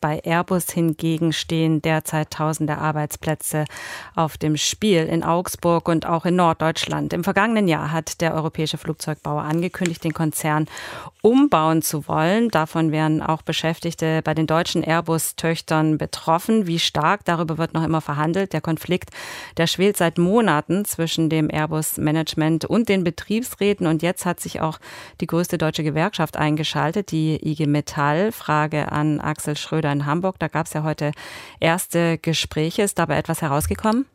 bei Airbus hingegen stehen derzeit tausende Arbeitsplätze auf dem Spiel in Augsburg und auch in Norddeutschland. Im vergangenen Jahr hat der europäische Flugzeugbauer angekündigt, den Konzern umbauen zu wollen. Davon wären auch Beschäftigte bei den deutschen Airbus-Töchtern betroffen. Wie stark, darüber wird noch immer verhandelt. Der Konflikt, der schwelt seit Monaten zwischen dem Airbus-Management und den Betriebsräten. Und jetzt hat sich auch die größte deutsche Gewerkschaft eingeschaltet, die IG Metall. Frage an Axel Schröder in Hamburg. Da gab es ja heute erste Gespräche. Ist dabei etwas herausgekommen?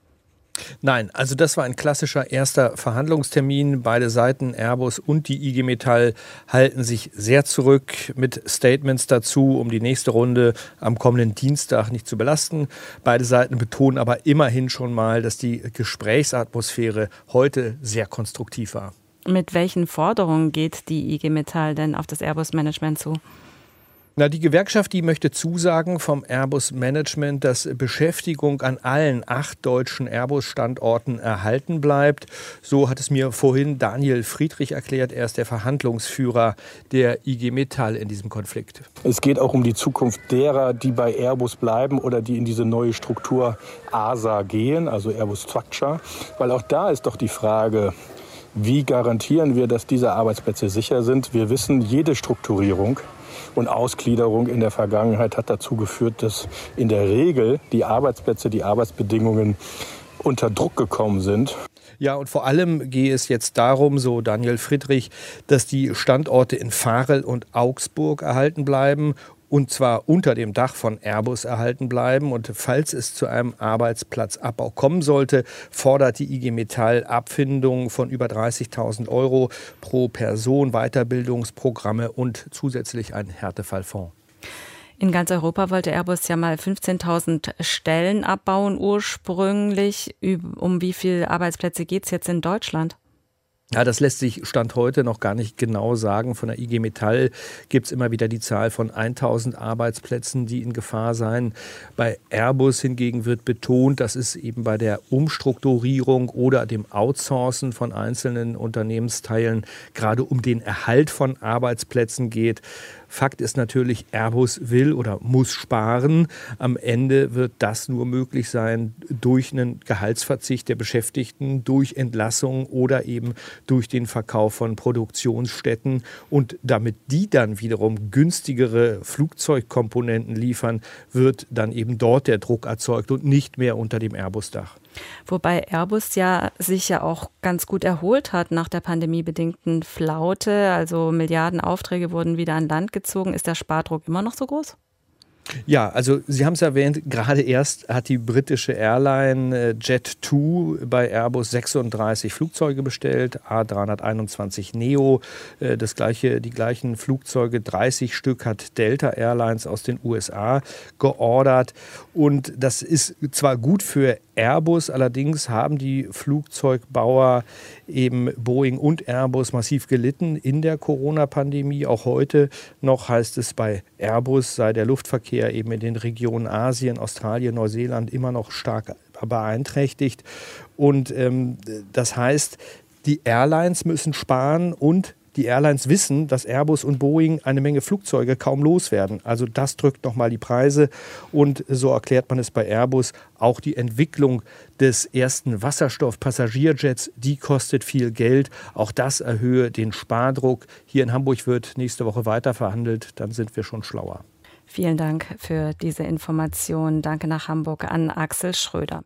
Nein, also das war ein klassischer erster Verhandlungstermin. Beide Seiten, Airbus und die IG Metall, halten sich sehr zurück mit Statements dazu, um die nächste Runde am kommenden Dienstag nicht zu belasten. Beide Seiten betonen aber immerhin schon mal, dass die Gesprächsatmosphäre heute sehr konstruktiv war. Mit welchen Forderungen geht die IG Metall denn auf das Airbus-Management zu? Na, die Gewerkschaft, die möchte zusagen vom Airbus Management, dass Beschäftigung an allen acht deutschen Airbus-Standorten erhalten bleibt. So hat es mir vorhin Daniel Friedrich erklärt. Er ist der Verhandlungsführer der IG Metall in diesem Konflikt. Es geht auch um die Zukunft derer, die bei Airbus bleiben oder die in diese neue Struktur ASA gehen, also Airbus Structure. Weil auch da ist doch die Frage, wie garantieren wir, dass diese Arbeitsplätze sicher sind? Wir wissen, jede Strukturierung und Ausgliederung in der Vergangenheit hat dazu geführt, dass in der Regel die Arbeitsplätze, die Arbeitsbedingungen unter Druck gekommen sind. Ja, und vor allem gehe es jetzt darum, so Daniel Friedrich, dass die Standorte in Farel und Augsburg erhalten bleiben und zwar unter dem Dach von Airbus erhalten bleiben. Und falls es zu einem Arbeitsplatzabbau kommen sollte, fordert die IG Metall Abfindungen von über 30.000 Euro pro Person, Weiterbildungsprogramme und zusätzlich einen Härtefallfonds. In ganz Europa wollte Airbus ja mal 15.000 Stellen abbauen ursprünglich. Um wie viele Arbeitsplätze geht es jetzt in Deutschland? Ja, das lässt sich Stand heute noch gar nicht genau sagen. Von der IG Metall gibt es immer wieder die Zahl von 1000 Arbeitsplätzen, die in Gefahr seien. Bei Airbus hingegen wird betont, dass es eben bei der Umstrukturierung oder dem Outsourcen von einzelnen Unternehmensteilen gerade um den Erhalt von Arbeitsplätzen geht. Fakt ist natürlich, Airbus will oder muss sparen. Am Ende wird das nur möglich sein durch einen Gehaltsverzicht der Beschäftigten, durch Entlassung oder eben durch den Verkauf von Produktionsstätten. Und damit die dann wiederum günstigere Flugzeugkomponenten liefern, wird dann eben dort der Druck erzeugt und nicht mehr unter dem Airbus-Dach. Wobei Airbus ja sich ja auch ganz gut erholt hat nach der pandemiebedingten Flaute. Also Milliarden Aufträge wurden wieder an Land gezogen. Ist der Spardruck immer noch so groß? Ja, also Sie haben es erwähnt, gerade erst hat die britische Airline äh, Jet2 bei Airbus 36 Flugzeuge bestellt, A321 Neo, äh, das gleiche, die gleichen Flugzeuge, 30 Stück hat Delta Airlines aus den USA geordert. Und das ist zwar gut für Airbus, allerdings haben die Flugzeugbauer eben Boeing und Airbus massiv gelitten in der Corona-Pandemie. Auch heute noch heißt es bei Airbus sei der Luftverkehr eben in den Regionen Asien, Australien, Neuseeland immer noch stark beeinträchtigt. Und ähm, das heißt, die Airlines müssen sparen und die Airlines wissen, dass Airbus und Boeing eine Menge Flugzeuge kaum loswerden. Also das drückt nochmal die Preise und so erklärt man es bei Airbus. Auch die Entwicklung des ersten Wasserstoff-Passagierjets, die kostet viel Geld. Auch das erhöhe den Spardruck. Hier in Hamburg wird nächste Woche weiter verhandelt. Dann sind wir schon schlauer. Vielen Dank für diese Information. Danke nach Hamburg an Axel Schröder.